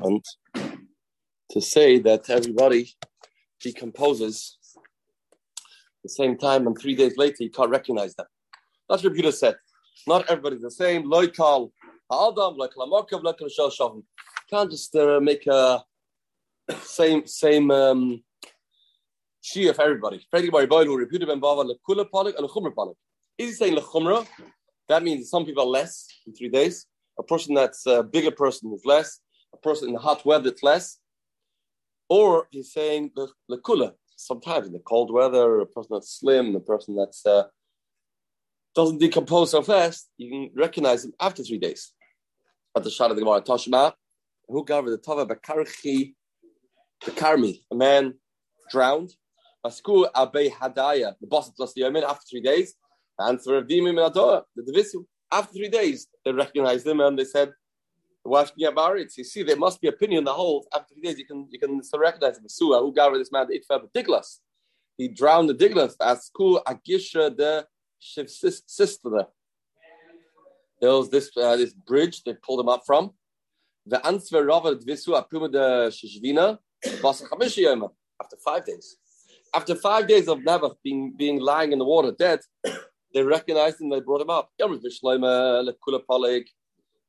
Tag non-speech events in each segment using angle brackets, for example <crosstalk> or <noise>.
and to say that everybody decomposes the same time and three days later you can't recognize them. That's what Buddha said. Not everybody's the same. Loikal, Adam, Can't just uh, make a same same um Shia for everybody. Is he saying lechumra? That means some people are less in three days. A person that's a bigger person is less. A person in the hot weather less. Or he's saying the cooler. Sometimes in the cold weather, a person that's slim, a person that's uh, doesn't decompose so fast, you can recognize him after three days. At the shot of the Gemara Toshma, who covered the Tava Bakarchi Bakarmi, a man drowned. Asku Abe Hadaya, the boss of the Yomin, after three days. And for Avdimim and the Divisu, after three days, they recognized him and they said, should you see, there must be opinion the whole after three days you can you can still recognize him. Sua, who gathered this man the Diglas. He drowned the Diglas as Ku Agisha the sister. There was this uh, this bridge they pulled him up from. The answer Rava Dvisu Apuma de Shishvina after five days. After five days of never being being lying in the water dead, <coughs> they recognized him, they brought him up.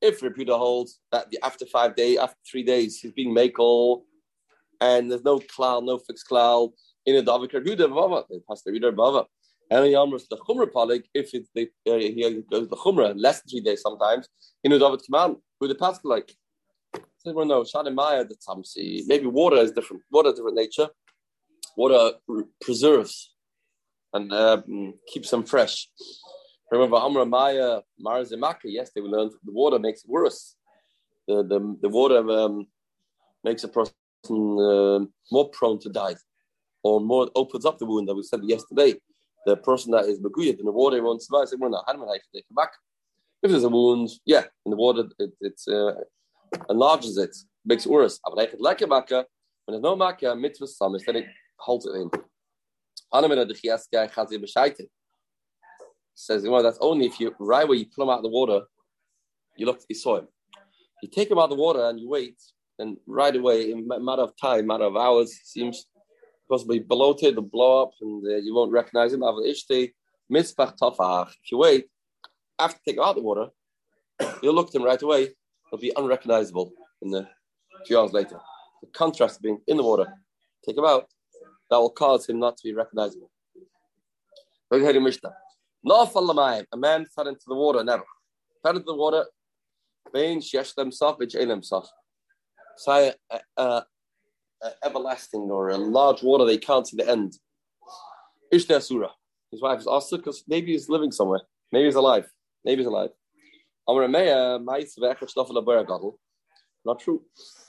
If Reputa holds that the after five days, after three days, he's being makel, and there's no cloud, no fixed cloud in a David Reputa Bava, they pass the reader Bava. And he Yamrus the Chumra Palik, if it's the uh, he goes the Chumra less than three days sometimes, in a David command, with the Pascal like. So well, no, Maya the Tamsi. Maybe water is different. Water different nature. Water preserves and um, keeps them fresh. Remember Amra Maya Marazimaka, yes, they learned the water makes it worse. The the, the water um, makes a person uh, more prone to die, or more opens up the wound that we said yesterday. The person that is maguyat in the water won't survive. So we're not they come back. If there's a wound, yeah, in the water it, it uh, enlarges it, makes it worse. When there's no makkah, mitzvah samis, then it holds it in. Says, well, that's only if you, right where you pull him out of the water, you look, you saw him. You take him out of the water and you wait, and right away, in a matter of time, matter of hours, seems possibly bloated or blow up, and uh, you won't recognize him. If you wait, after take him out of the water, <coughs> you'll look at him right away. He'll be unrecognizable in the few hours later. The contrast being in the water, take him out, that will cause him not to be recognizable. Look Mishnah. A man fell into the water, never. Fell into the water, Bain shesh themself, which themself. Say a, everlasting or a large water they can't see the end. Ishta Surah. His wife is asked because maybe he's living somewhere. Maybe he's alive. Maybe he's alive. Not true. He's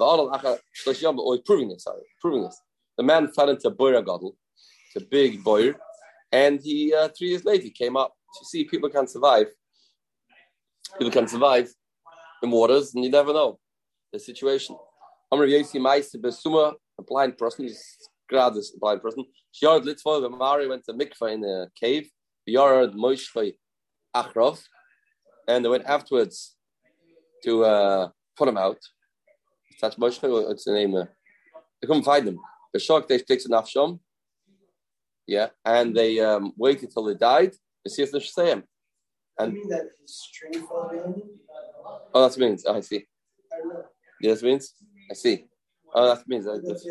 proving this, sorry. Proving this. The man fell into a Boira. It's a big boir. And he, uh, three years later, he came up. You see, people can survive. People can survive in waters, and you never know the situation. Amr Yesi Maisa Besuma, a blind person, grad a blind person. She Shiard Litzvah, the Mari went to mikvah in a cave. Yard Moishvay Achrov. And they went afterwards to uh, put him out. That's Moishvay, what's the name? Uh, they couldn't find him. The shark they takes an afsham, yeah, and they um, waited till he died to see if they should say him. And mean that his string fell down? Oh, that means oh, I see. Yeah, that means I see. Oh, that means I just.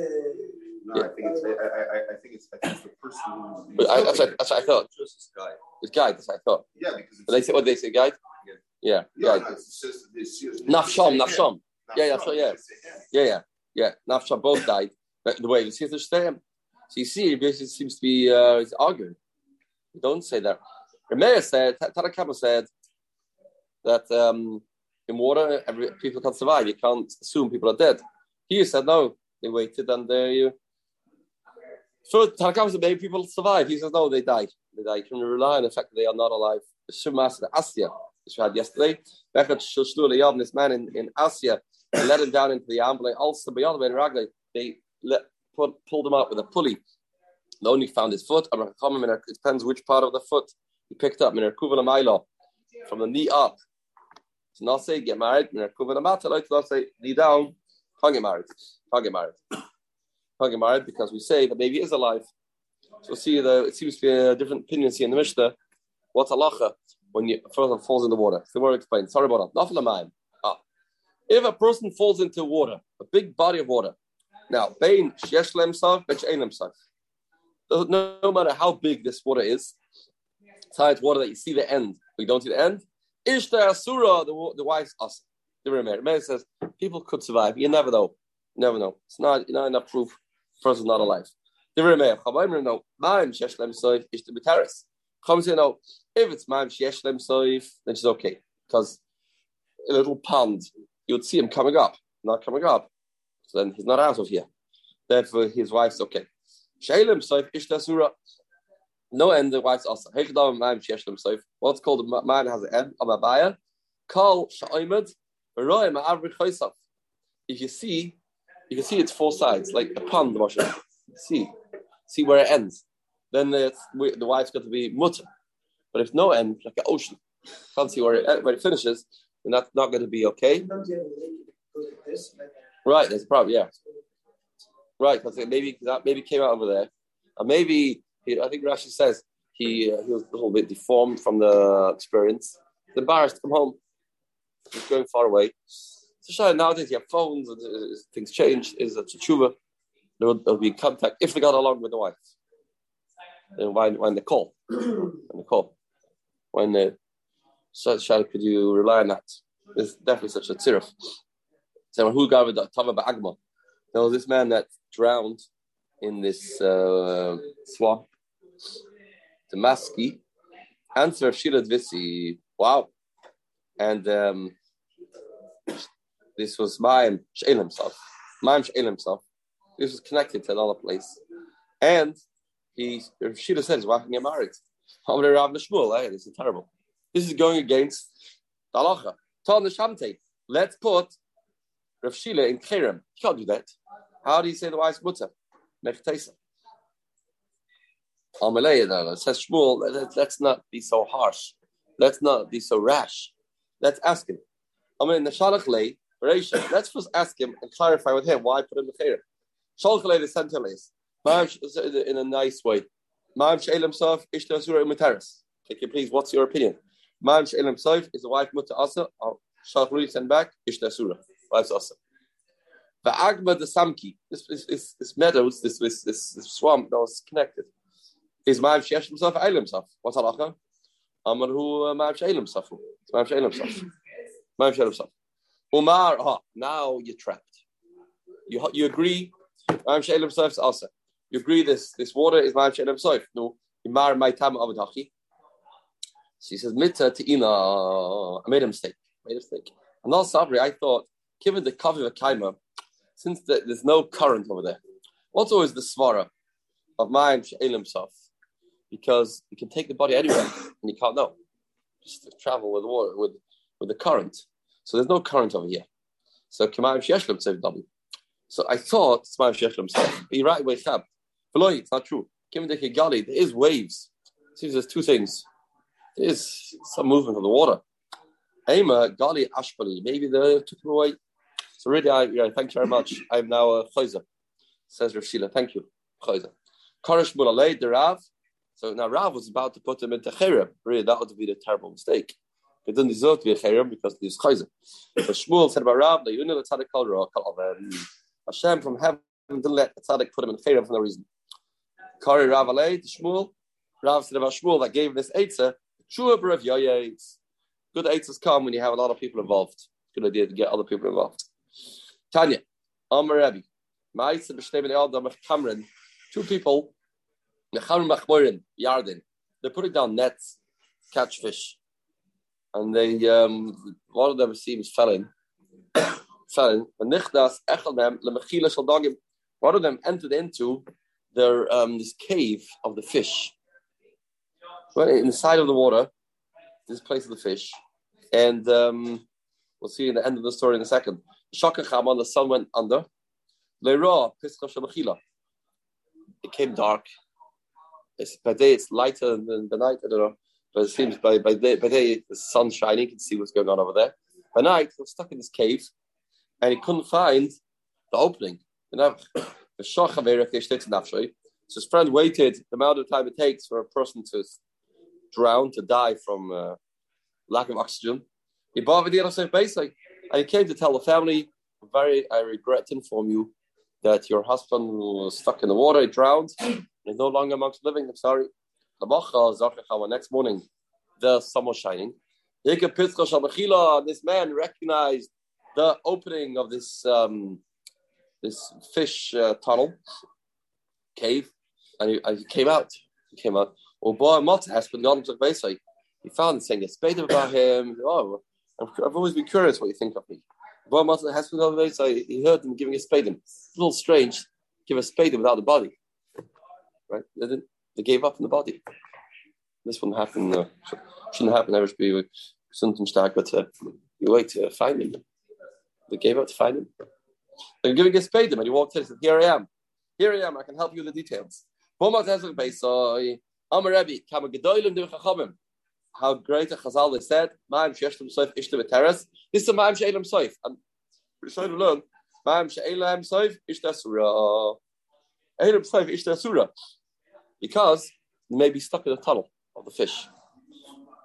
No, yeah. I think it's. I, I, I think it's. I think it's the person who's. I, that's, what, that's what I thought. Just this guy. This guy. That's what I thought. Yeah, because they say what they say, guide. Yeah. Yeah. yeah. Nafsham, Nafsham. Yeah, yeah, so yeah, yeah, yeah, yeah. Nafsham both died the way you see if they're the Sifter Shtayim. So you see, it basically seems to be uh, he's arguing. Don't say that. Rameir said, Tarakama said that um, in water, every, people can survive. You can't assume people are dead. He said, no, they waited and they. you. So Tarakama said, maybe people survive. He says, no, they died. They died. You can rely on the fact that they are not alive. The Shumas, the Asya, which we had yesterday. This man in, in Asya, let him down into the ambulance. Also, beyond the way, they let, put, pulled him out with a pulley. They only found his foot. It depends which part of the foot he picked up. From the knee up. To not say get married. Not say knee down. Can't get married. Can't get married. Can't get married because we say that maybe he is alive. So see, the, it seems to be a different opinion here in the Mishnah. What's halacha when you first falls in the water? The word explains. Sorry about that. Not ah. If a person falls into water, a big body of water, now, Bain Shesh Lemsav. No, no matter how big this water is, it's water that you see the end, we don't see the end. Ishta Asura, the, the wife's us. The Remeir. says people could survive. You never know. You never know. It's not, not enough proof. Person's not alive. The Remeir. Chabayim no. Ma'im Shesh Lemsav, Ishta B'taris. Chum say no. If it's Ma'im Shesh Lemsav, then she's okay. Because a little pond, you would see him coming up, not coming up. So then he's not out of here. Therefore, his wife's okay. Shalim Saif Ishtasura. No end, the wife's also. What's called a man has an end, a buyer. Call Shaimed, If you see, you can see it's four sides, like a pond, wash, See, see where it ends. Then the, the wife's got to be mutter. But if no end, like an ocean, can't see where it, where it finishes, then that's not going to be okay. Right, there's a problem. Yeah, right. Because maybe that maybe came out over there, and maybe he, I think Rashi says he uh, he was a little bit deformed from the experience. He's embarrassed to come home. He's going far away. So sure, nowadays you have phones and uh, things change. Is that a tshuva. There'll, there'll be contact if they got along with the wife. Then when when they call, <clears throat> when they call, when the so, could you rely on that? There's definitely such a tziruf. There was this man that drowned in this uh, swamp. The Maski. Answer of Shira. Wow. And um, this was Maim She'el himself. Maim himself. This was connected to another place. And he, Shira said his wife can get married. Eh? This is terrible. This is going against the halacha. Let's put Rav Shila in cherem. You can't do that. How do you say the wife's mutter? Mechtesa. Amalei, says Shmuel, let's not be so harsh. Let's not be so rash. Let's ask him. I mean, let's first ask him and clarify with him why I put him in cherem. Shalach Lei, the sentence in a nice way. Ma'am She'elim Sof, Ishta Surah. Take you please, what's your opinion? Ma'am She'elim Sof is the wife Mutter Asa. Shalach Lei send back, Ishta Surah. Life's awesome. The Agma the Samki, this, this, this, meadows, this, this, this, this swamp that was connected, is Ma'av Shesh himself, Eil himself. What's halacha? Amar uh, Ma'av Sheil himself. Ma'av Sheil himself. Ma'av Sheil himself. Umar, ah, now you're trapped. You, you agree, Ma'av Sheil himself also. You agree this, this water is Ma'av Sheil himself. No, Umar Maitam Avadachi. So he says, Mitta Ina, I made a mistake. I made a mistake. And not Sabri, I thought given the Kavi Kaima, since the, there's no current over there, what's always the svara of Mayim She'elim Sof? Because you can take the body anywhere and you can't know. Just travel with the water, with, with the current. So there's no current over here. So Kamayim She'eshlim Sof W. So I thought it's Mayim She'eshlim Sof. But you're right, wait, Chab. It's not true. Given the Kigali, there is waves. See, there's two things. There is some movement of the water. Ema, Gali, Ashbali. Maybe they took him away. So really, I, thank you very much. I'm now a chayza, says Rav Shila. Thank you, chayza. Karish Mulalei, the Rav. So now Rav was about to put him into cherem. Really, that would be a terrible mistake. It didn't deserve to be a cherem because he's chayza. So Shmuel said about Rav, the unit of tzaddik kol Hashem from heaven didn't let the tzaddik put him in cherem for no reason. Kari Rav Alei, Shmuel. Rav said about Shmuel that gave this eitzah, Shua B'Rav Yoyetz. Good eitzahs come when you have a lot of people involved. Good idea to get other people involved. Tanya, Amar Rebbe, Ma'isa b'shtei Adam Cameron, two people, Necham Machmorin, Yarden, they're putting down nets, catch fish, and they, um, one of them seems fell in, fell in, Nichdas Echel them lemechila shaldagim, one of them entered into their um, this cave of the fish, right in the side of the water, this place of the fish, and um, we'll see in the end of the story in a second. Shakacham the sun went under. Leira, Pischa Shamachila. It came dark. It's, by day it's lighter than the night, I don't know. But it seems by, by, day, by day the sun's shining, you can see what's going on over there. By night, he was stuck in this cave and he couldn't find the opening. You know, <coughs> So his friend waited the amount of time it takes for a person to drown, to die from uh, lack of oxygen. He bought the other side basically, he came to tell the family, very, I regret to inform you that your husband was stuck in the water, he drowned, is no longer amongst living. I'm sorry. Next morning, the sun was shining. This man recognized the opening of this um, this fish uh, tunnel cave, and he, he, came out. He came out. He found saying a spade about him. Oh, I've always been curious what you think of me. The He heard him giving a spade. Him. It's a little strange. Give a spade without the body, right? They, didn't, they gave up in the body. This wouldn't happen. Uh, shouldn't happen. Ever be with something stark, but uh, you wait to find him. They gave up to find him. They're giving a spade him, and he walked in and said, Here I am. Here I am. I can help you with the details. How great a chazal they said, Ma'am Sheshlam Soif Ishta Teres. This is Ma'am She'elam Soif. And we're trying to learn, Ma'am She'elam Soif Ishta Surah. Soif Ishta Surah. Because they may be stuck in a tunnel of the fish.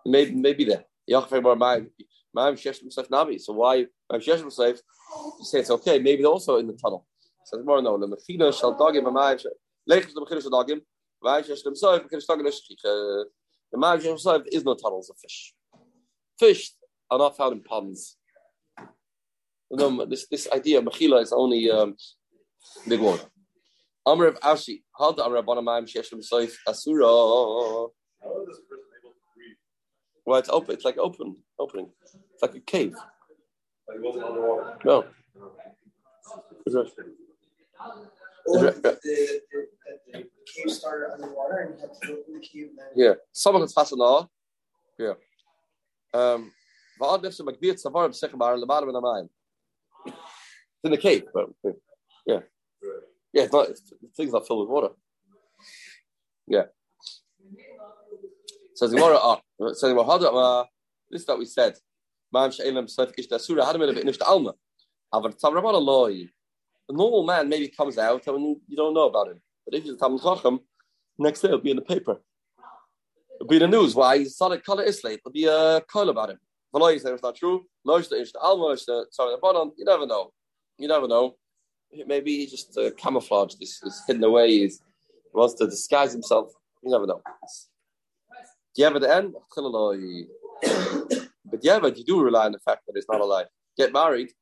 It may, may be there. Ma'am Sheshlim Soif Nabi. So why you say it's okay, maybe they're also in the tunnel. So more no, the machina shall dogim ma'av lechus the machina shall dogim ma'av shesh themselves machina shall dogim the ma'av shesh themselves is no tunnels of fish. Fish are not found in ponds. No, this this idea of machila is only um, big word. Amr of Ashi, had Amr Rabbanah Ma'am Shesh L'Msoif Asura. Well, it's open. It's like open, opening. It's like a cave. Like wasn't underwater. No cube started underwater and you had to go through the cube. Then yeah, sabakh hasana. Yeah. Um, it's in the cave, but yeah, yeah, it's not it's, things are filled with water. Yeah. Says the Gemara, ah, says the Gemara, this that we said. ma'am Maim she'elam sefkish dasura hadamid of inish alma. Avar tzavramana loy. A normal man maybe comes out and you don't know about him. But if he's a Talmud Chacham, next day it'll be in the paper. It'll be in the news. Why he's solid color Islam. It'll be a call about him. You say it's not true. Lo ish ish alma ish sorry the bottom. You never know. You never know. Maybe he just uh, camouflaged. This is hidden away. He's, he wants to disguise himself. You never know. Do you have the end? But yeah, but you do rely on the fact that it's not a lie. Get married,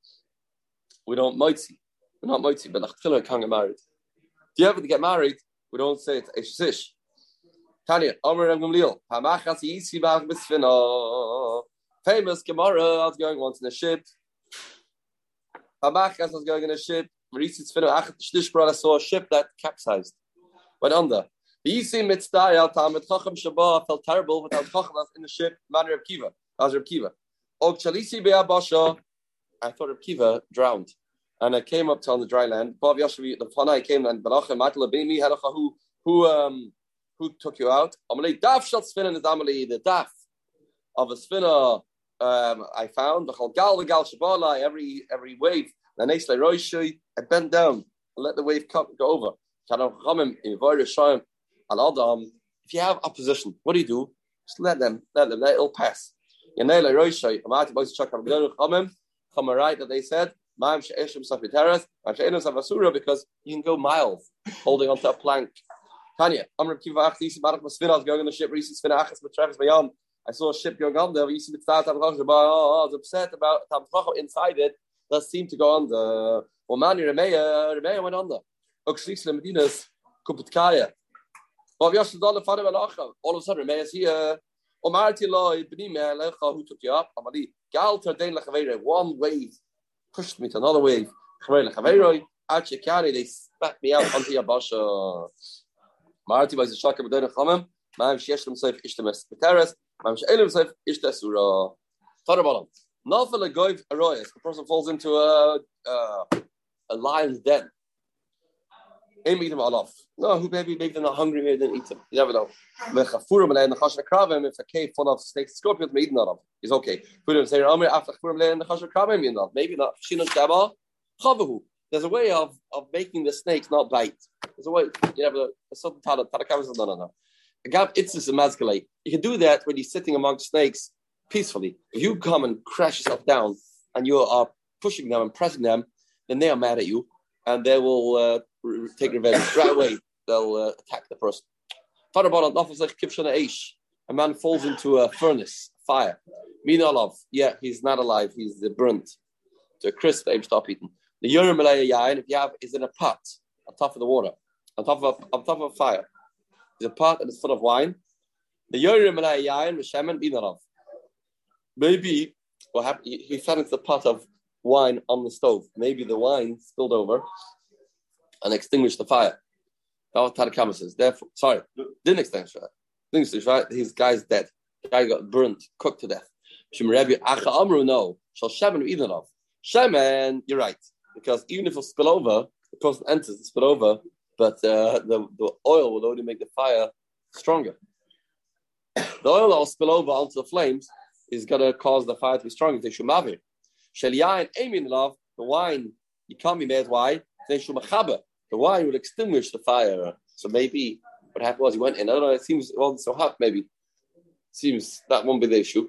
we don't moitzi. We're not moitzi, but nachtila can't get married. Do you ever get married? We don't say it. Eshish. Tanya, Omer and Gamliel. Hamachas yisi b'ach b'sfina. Famous Gemara. I was going once in a ship. Hamachas was going in a ship. Marisi tzfina achat shtishbra. I saw a ship that capsized. Went under. The Yisi mitzday Talmud Chacham Shabbat felt terrible without Chacham in the ship. Manner of Kiva. As Reb Kiva. Og Chalisi Be'abasha, I thought Reb Kiva drowned. And I came up to on the dry land. Bob Yashavi, the Fana, I came and Barachem, Matla Bini, who, who, um, who took you out? Amalei Daf Shal Sfinan is Amalei, the Daf of a spinner um, I found. The Gal, Gal Shabala, every, every wave. And I bent down and let the wave come, go over. If you have opposition, what do you do? Just let them, let them, let it'll pass. That they said, Because you can go miles holding onto a plank. Tanya, Amr Kiva Achti, Barak Masvina, going on the ship, Reese's Finachas, Matrefes Bayam. I saw a ship going to start Tam Chacham, I was upset about Tam inside it. That seemed to go the. Well, Mani Remeya, Remeya went there. Ukshlis Medinas, Kupitkaya. All of a sudden, Remeya's here. Omarti loy b'ni who took you up. Amali gal tardein lechaveiroi. One wave pushed me to another wave. They spat me out onto Yabasha. Marti by Zishaka b'doi nechamim. Ma'am sheyesh them seif ishtem es b'teres. Ma'am she'elim seif ishtem surah. Tarabalam. A goiv aroyas. The person falls into a, a, a lion's den. Aim eat them off. No, who maybe maybe they're not hungry, maybe they didn't eat them. You never know. If a cave full of snakes, scorpions, maybe not of. It's okay. Put him say Amir after Furim and the Chashav Krabim, you know. Maybe not. Shinon Shaba, Chavahu. there's a way of, of making the snakes not bite. There's a way. You have a, a certain talent. Tarakam says, no, no, no. Agab itzis and You can do that when you're sitting among snakes peacefully. If you come and crash yourself down and you are pushing them and pressing them, then they are mad at you and they will uh, take revenge right away. They'll uh, attack the person. A man falls into a furnace, fire. Minalov, yeah, he's not alive. He's burnt to a crisp. Aim stop eating. The urine yain, if you have, is in a pot on top of the water, on top of a, on top of a fire. There's a pot and it's full of wine. The urine yain, Mishaman Minalov. Maybe what happened? He fell into the pot of wine on the stove. Maybe the wine spilled over and extinguish the fire. That was Tadakama says. Therefore, sorry, didn't extinguish the fire. Extinguished the fire. His guy's dead. The guy got burnt, cooked to death. Shem Rebbe Acha Amru no. Shall Shemen Idanov. Shemen, you're right. Because even if it'll spill over, the person enters and spill over, but uh, the, the oil will only make the fire stronger. The oil that will spill over onto the flames is going to cause the fire to be stronger. They should mavir. Sheliyain aiming love the wine. You can't be made why they should The wine will extinguish the fire. So maybe what happened was he went in. I don't know. It seems it wasn't so hot. Maybe seems that won't be the issue.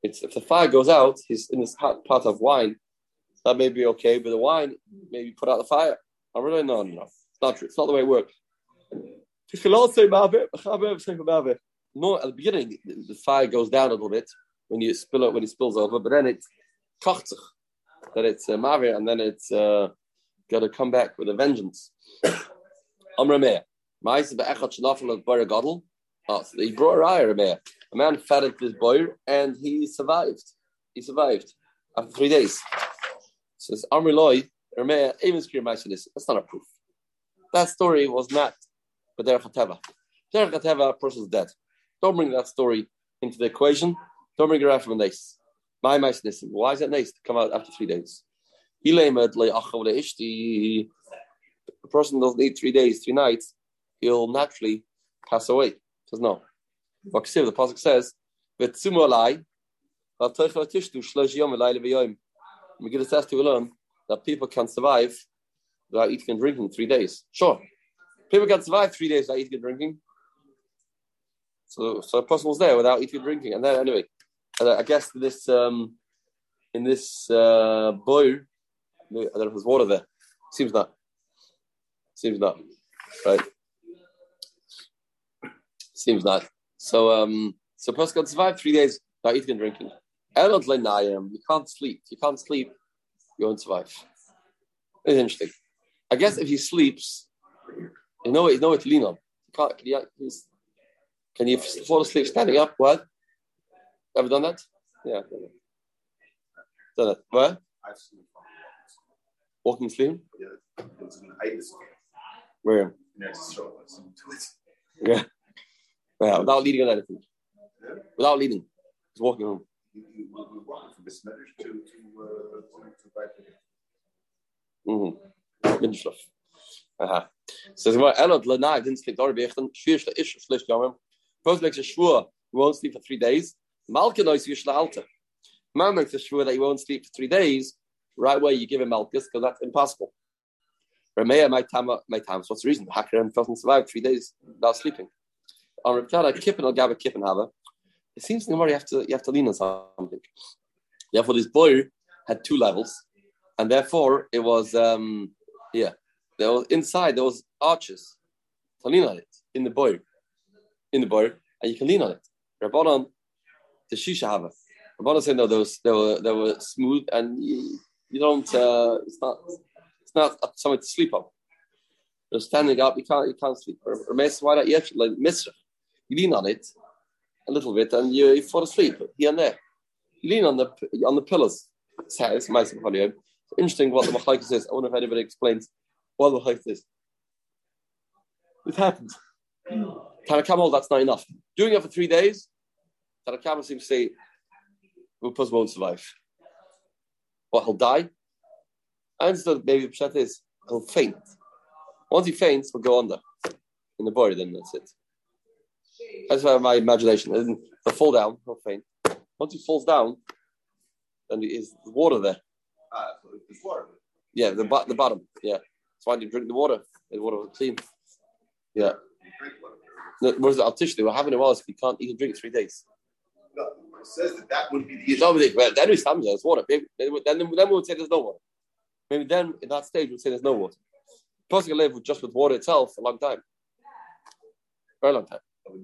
It's if the fire goes out, he's in this hot pot of wine. That may be okay, but the wine maybe put out the fire. I really no, no, no. It's not true. It's not the way it works. No, at the beginning, the fire goes down a little bit when you spill it when it spills over, but then it's kochzich, that it's uh, and then it's uh, got to come back with a vengeance. Amr Meir, Ma'aseh be'echad shenafel of bar gadol. Ah, so he brought raya, A man fed into his boy and he survived. He survived after three days. Says Amr Loy, even Skir this. That's not a proof. That story was not but Derech Hateva. Derech Hateva, a person's dead. Don't bring that story into the equation. Don't bring it out from a nice. My nice. Why is it nice to come out after three days? The person doesn't eat three days, three nights, he'll naturally pass away. He Says no. The Pasuk says, a test to learn that people can survive without eating and drinking three days. Sure. People can survive three days without eating and drinking. So, so a person was there without eating and drinking. And then, anyway, I guess this um, in this uh, boil, I don't know if there's water there. Seems not. Seems not. Right. Seems not. So, um, so person can survive three days without eating and drinking. You can't sleep. You can't sleep. You won't survive. It's interesting. I guess if he sleeps, you know, you know what to lean on. You can't, can, you, can you fall asleep standing up? What? Ever done that? Yeah. Done it. Where? Walking sleep? Yeah. Where? Yeah. Yeah, without leading on anything. Yeah. Without leading. Just walking home. Mm-hmm. Minschlaf. Aha. Says well, Elot Lana didn't sleep. Dor bechten. Schwierigste ist schlecht gegangen. First makes a schwur. You won't sleep for three days. Malka knows you should alter. Man makes a sure that you won't sleep for three days. Right away, you give him Malchus because that's impossible. Ramea my time, my time. So what's the reason? The hacker doesn't survive three days without sleeping. On Riptana, Kippen will give a Kippen have It seems to me you have to you have to lean on something. Therefore, this boy had two levels, and therefore it was um yeah. There was inside there was arches to lean on it in the boy, in the boy, and you can lean on it. Rabbanon the shisha hava. Rabbanon said no, they were they were they were smooth and you don't. Uh, it's not it's not something to sleep on. You're standing up, you can't you can't sleep. Or, or why not? You actually like misra. You lean on it a little bit and you, you fall asleep here and there. You lean on the on the pillars. It's, it's interesting what the Machlaikis says. I wonder if anybody explains what the Machlaikis is. It happens. Tanakamal, that's not enough. Doing it for three days, Tanakama seems to say Rupas won't survive. What, he'll die? I understood maybe the Pshat is he'll faint. Once he faints, we'll go under in the body, then that's it. That's why my imagination. And he'll fall down, he'll faint. Once he falls down, then there's water there. Ah, so water. Yeah, the bo- the bottom. Yeah, that's why you drink the water. The water was clean. Yeah. Drink water. No, Whereas the Altish, they were having it was if you can't eat and drink three days. No, says that that would be the issue. No, but then we stand there, it's water. Maybe, then, then, then we would say there's no water. Maybe then in that stage we'd say there's no water. Person can live with just with water itself for a long time. Very long time. But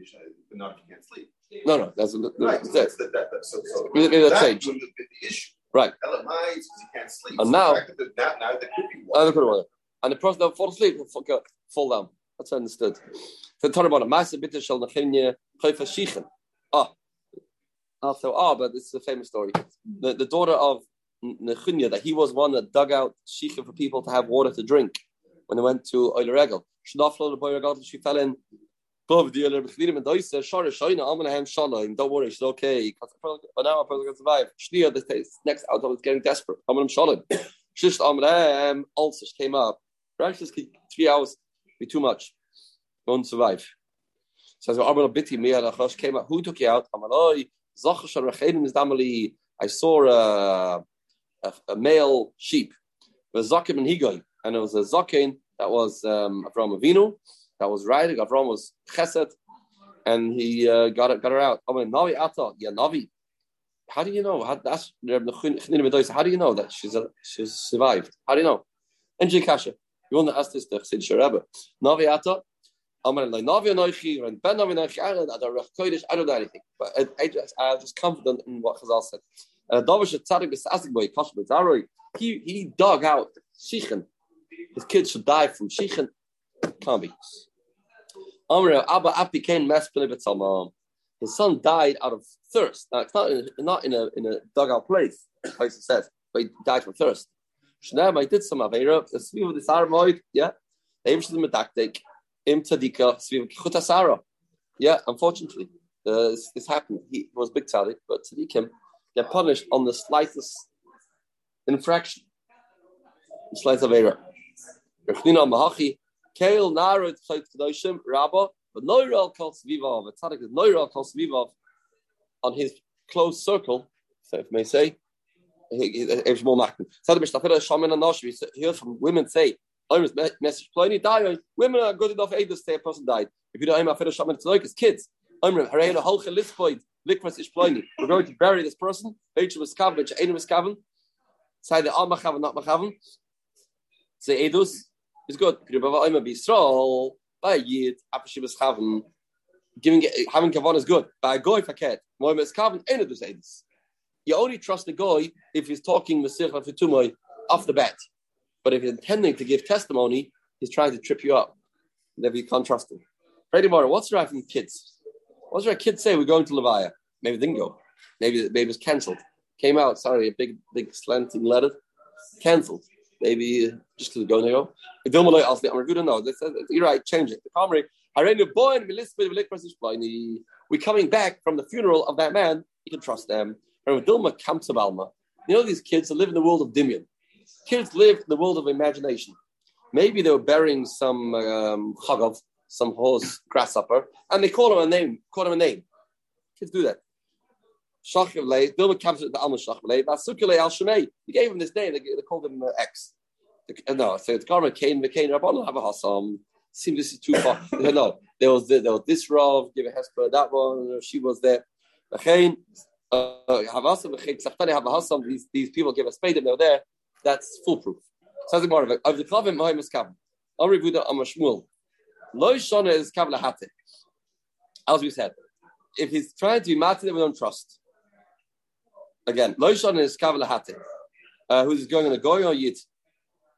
not if you can't sleep. No, no, that's, Right. that's that's that, that, that, so, so Maybe that changed. would have been the issue. Right. LMI because you can't sleep. And So now- the fact that now, now there could be one. look at water. And the person that fall asleep will fuck fall down. That's understood. So talk about a massive bit of shel chayfa shichen. Ah. Also, ah, but this is a famous story. The, the daughter of Nechunya, that he was one that dug out shichen for people to have water to drink when they went to Euler Regel. Shnaflo the boy regal, she fell in. Don't worry, she's okay. But now I'm going to survive. Shnia, the next out is getting desperate. Shish amanahem, ulcers came up. Practice three hours be too much. Won't survive. Says Arbel Biti came out. Who took you out? I saw a, a, a male sheep Zakim and Higoy. And it was a Zakin that was um, Avram Avinu, that was riding. Avram was Chesed, and he uh, got it, got her out. Amaloi, Navi Ata, Ya Navi. How do you know? How, that's How do you know that she's a, she's survived? How do you know? And Kasha. You want to ask this to Chassid Sharabba. Navi Ata, Amar like Navi Anoichi, and Ben Navi Anoichi, I don't know, I anything. But I, I just, I'm just confident in what Chazal said. And Davish Tzadik B'Sasik Boy, Kash B'Zaroi, he, he dug out Shichen. His kids should die from Shichen. Can't be. Amar Abba Api Kain Mespele B'Tzalmam. His son died out of thirst. Now, it's not in, not in a in a dugout place, place it says, but he died from thirst. Shneim, I did some Avera, the Sviv of this Aramoid, yeah. The Abish of the Medaktik, Im Tzadika, Sviv Chutasara. Yeah, unfortunately, uh, this, this happened. He was big tzaddik, but tzaddikim get punished on the slightest infraction. The slightest Avera. Rechnina Mahachi, Kael Narod Tzaddik Kedoshim, Rabba, but Noirel called Svivav, a tzaddik is Noirel called Svivav on his close circle, so if may say, Here's more Machin. Said the Mishnah, Shaman and Nosh, we hear from women say, I'm message Pliny die. Women are good enough aid to say a person died. If you don't have a fellow shaman, it's kids. I'm Harayna Holcha Lispoid, Likras Ish Pliny. We're going to bury this person. Rachel was Kavan, which ain't was Kavan. Say the Al Machavan, not Machavan. Say Edus is good. I'm a Bisrael, by Yid, Apashi was Kavan. Giving having Kavan is good. By a goy faket. Moim is Kavan, ain't it Edus. You only trust the guy if he's talking Masircha Fitumai off the bat. But if he's intending to give testimony, he's trying to trip you up. Never you can't trust him. Freddie Mara, what's right from kids? What's our kids say? We're going to Levaya. Maybe didn't go. Maybe maybe it's cancelled. Came out, sorry, a big, big slanting letter. Cancelled. Maybe uh, just because going to go. To no. You're right, change it. The comrade, we're coming back from the funeral of that man. You can trust them. Dilma Kamsabalma. You know these kids that live in the world of Dimion. Kids live in the world of imagination. Maybe they were burying some um, chagav, some horse grasshopper, and they call him a name. Call him a name. Kids do that. Shachivle, Dilma Kamsa the Alma Shachivle, Vasukile Al Shemei. He gave him this name. They, they called him uh, X. The, no, so the Karma Cain, the Cain Rabban have a Hassam. Seems this is too far. <laughs> no, there was there was this Rav, give a Hesper, that one. She was there. The Cain, these, these people give a spade and they're there, that's foolproof. Of the Mahim is Kav. Amri Amashmul. Lo Shona is Kav Lahate. As we said, if he's trying to be mad we don't trust. Again, Lo Shona is Kav Lahate. Uh, who's going on a Goy or Yid?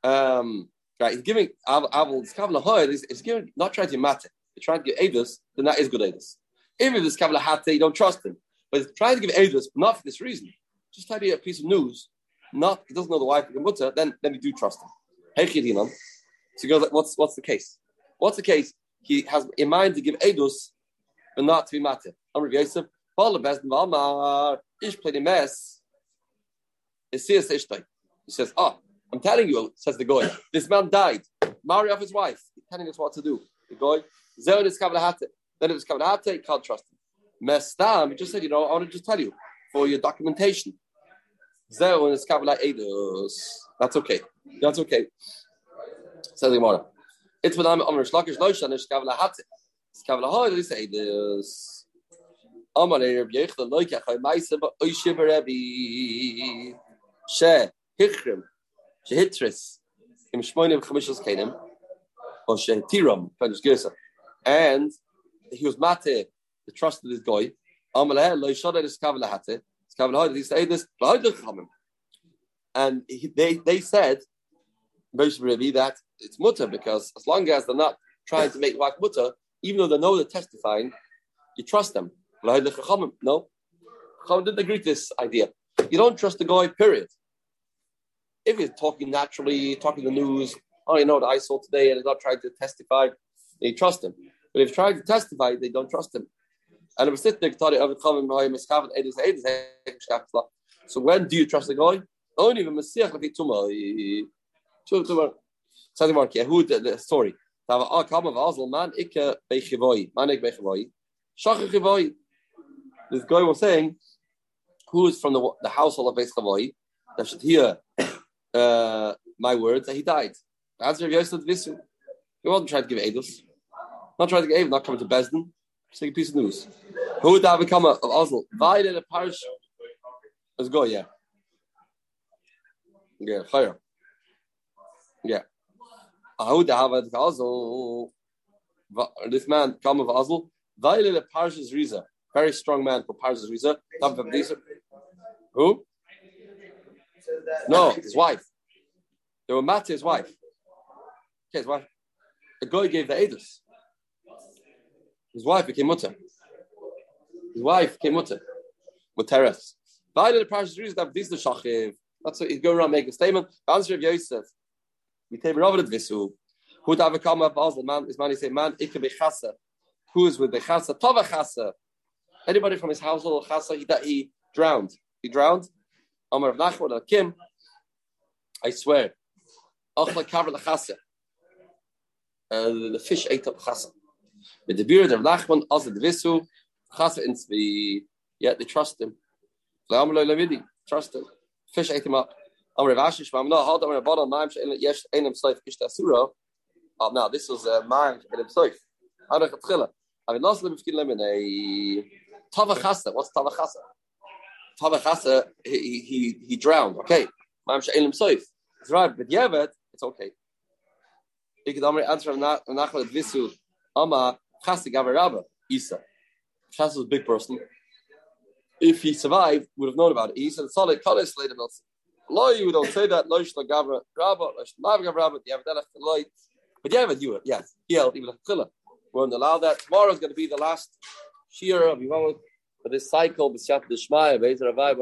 Um, right, he's giving Aval, it's Kav Lahoy, he's giving, not trying to be mad He's trying to give Avis, then that is good Avis. If it's Kav Lahate, you don't trust him. But he's trying to give Edus, but not for this reason. Just tell you a piece of news, not he doesn't know the wife of the mutter, then then you do trust him. Hey So he goes, what's what's the case? What's the case? He has in mind to give Edus, but not to be matter. I'm Rav Yosef. Paul best Valmar ish played a mess. He says, Oh, I'm telling you, says the guy, this man died. Marry off his wife. He's telling us what to do. The guy, Zone is Kavalahate. Then if it's Kavalahate, you can't trust him. Mestam, he just said, you know, I want to just tell you for your documentation. Kabbalah Eidos. That's okay. That's okay. Says the Gemara. It's when I'm Amr Shlakish Loisha and Shkavla Hatze. Shkavla Hoy, they say this. Amar Reb Yechel Loika Chay Maisa Oishe Berebi. She Hichrim. She Hitris. Im Shmoinim Chamishas Kenim. Or She Tiram. Fenus Gersa. And he was mate, the trust of this guy. Amar Loisha Shkavla Hatze. Shkavla Hoy, they say this. And he, said this. And they, they said, that it's mutter because as long as they're not trying to make like mutter, even though they know they're testifying, you trust them. No, Chacham didn't agree to this idea. You don't trust the guy, period. If he's talking naturally, talking the news, oh, you know what I saw today, and he's not trying to testify, they trust him. But if he's trying to testify, they don't trust him. And so when do you trust the guy? Only when Messiah Tumah. Sorry, Mark. Who the story? Ah, man, ikke bechivoi, manik bechivoi, shachachivoi. This guy was saying, who is from the, the household of Beis Chavoi, that should hear uh, <coughs> my words, that he died. Answer of Yosef Visu. He wasn't trying to give Eidos. Not trying to give, not coming to Besden. Like a piece of news. Who would that become of Oslo? Vayde a parish. Let's go, yeah. Yeah, fire. Yeah. Ah, who would have a Oslo? This man, come of Azul, Vaile the Parshas Riza, very strong man for Parshas Riza. Who? No, his wife. They were mad his wife. Okay, his wife. The guy gave the Edus. His wife became mutter. His wife became mutter. Muteres. Vaile the Parshas Riza, Dav the Shachiv. That's what he's going around making a statement. The answer of Yosef. We take Rav Visu. Who have come up Basel man is man he say man ik be chasa. Who is with the chasa? Tova chasa. Anybody from his household chasa he that he drowned. He drowned. Amar of Nachman Kim. I swear. Achla cover the chasa. Uh, the fish ate up chasa. With the beard of Nachman as the Visu yet they trust him. Trust him. Fish ate him up. Oh now this was a man in himself. I mean, last limit in a tavachasa. What's tavachasa? Tavachasa. He he he drowned. Okay, man in himself. It's right, but but it's okay. You could answer nachlet visu ama chasa gavaraba isa. Chasa was a big person. If he survived, would have known about it. He said, "Solid color later Lo, you don't say that. Lo, shlo gavra rabba, lo shlo gavra rabba. Have that loy. But yeah, but you yes, he held even chila. We won't allow that. Tomorrow is going to be the last shiur of Yivamot for this cycle. B'shat Deshmaya, Bezer Avai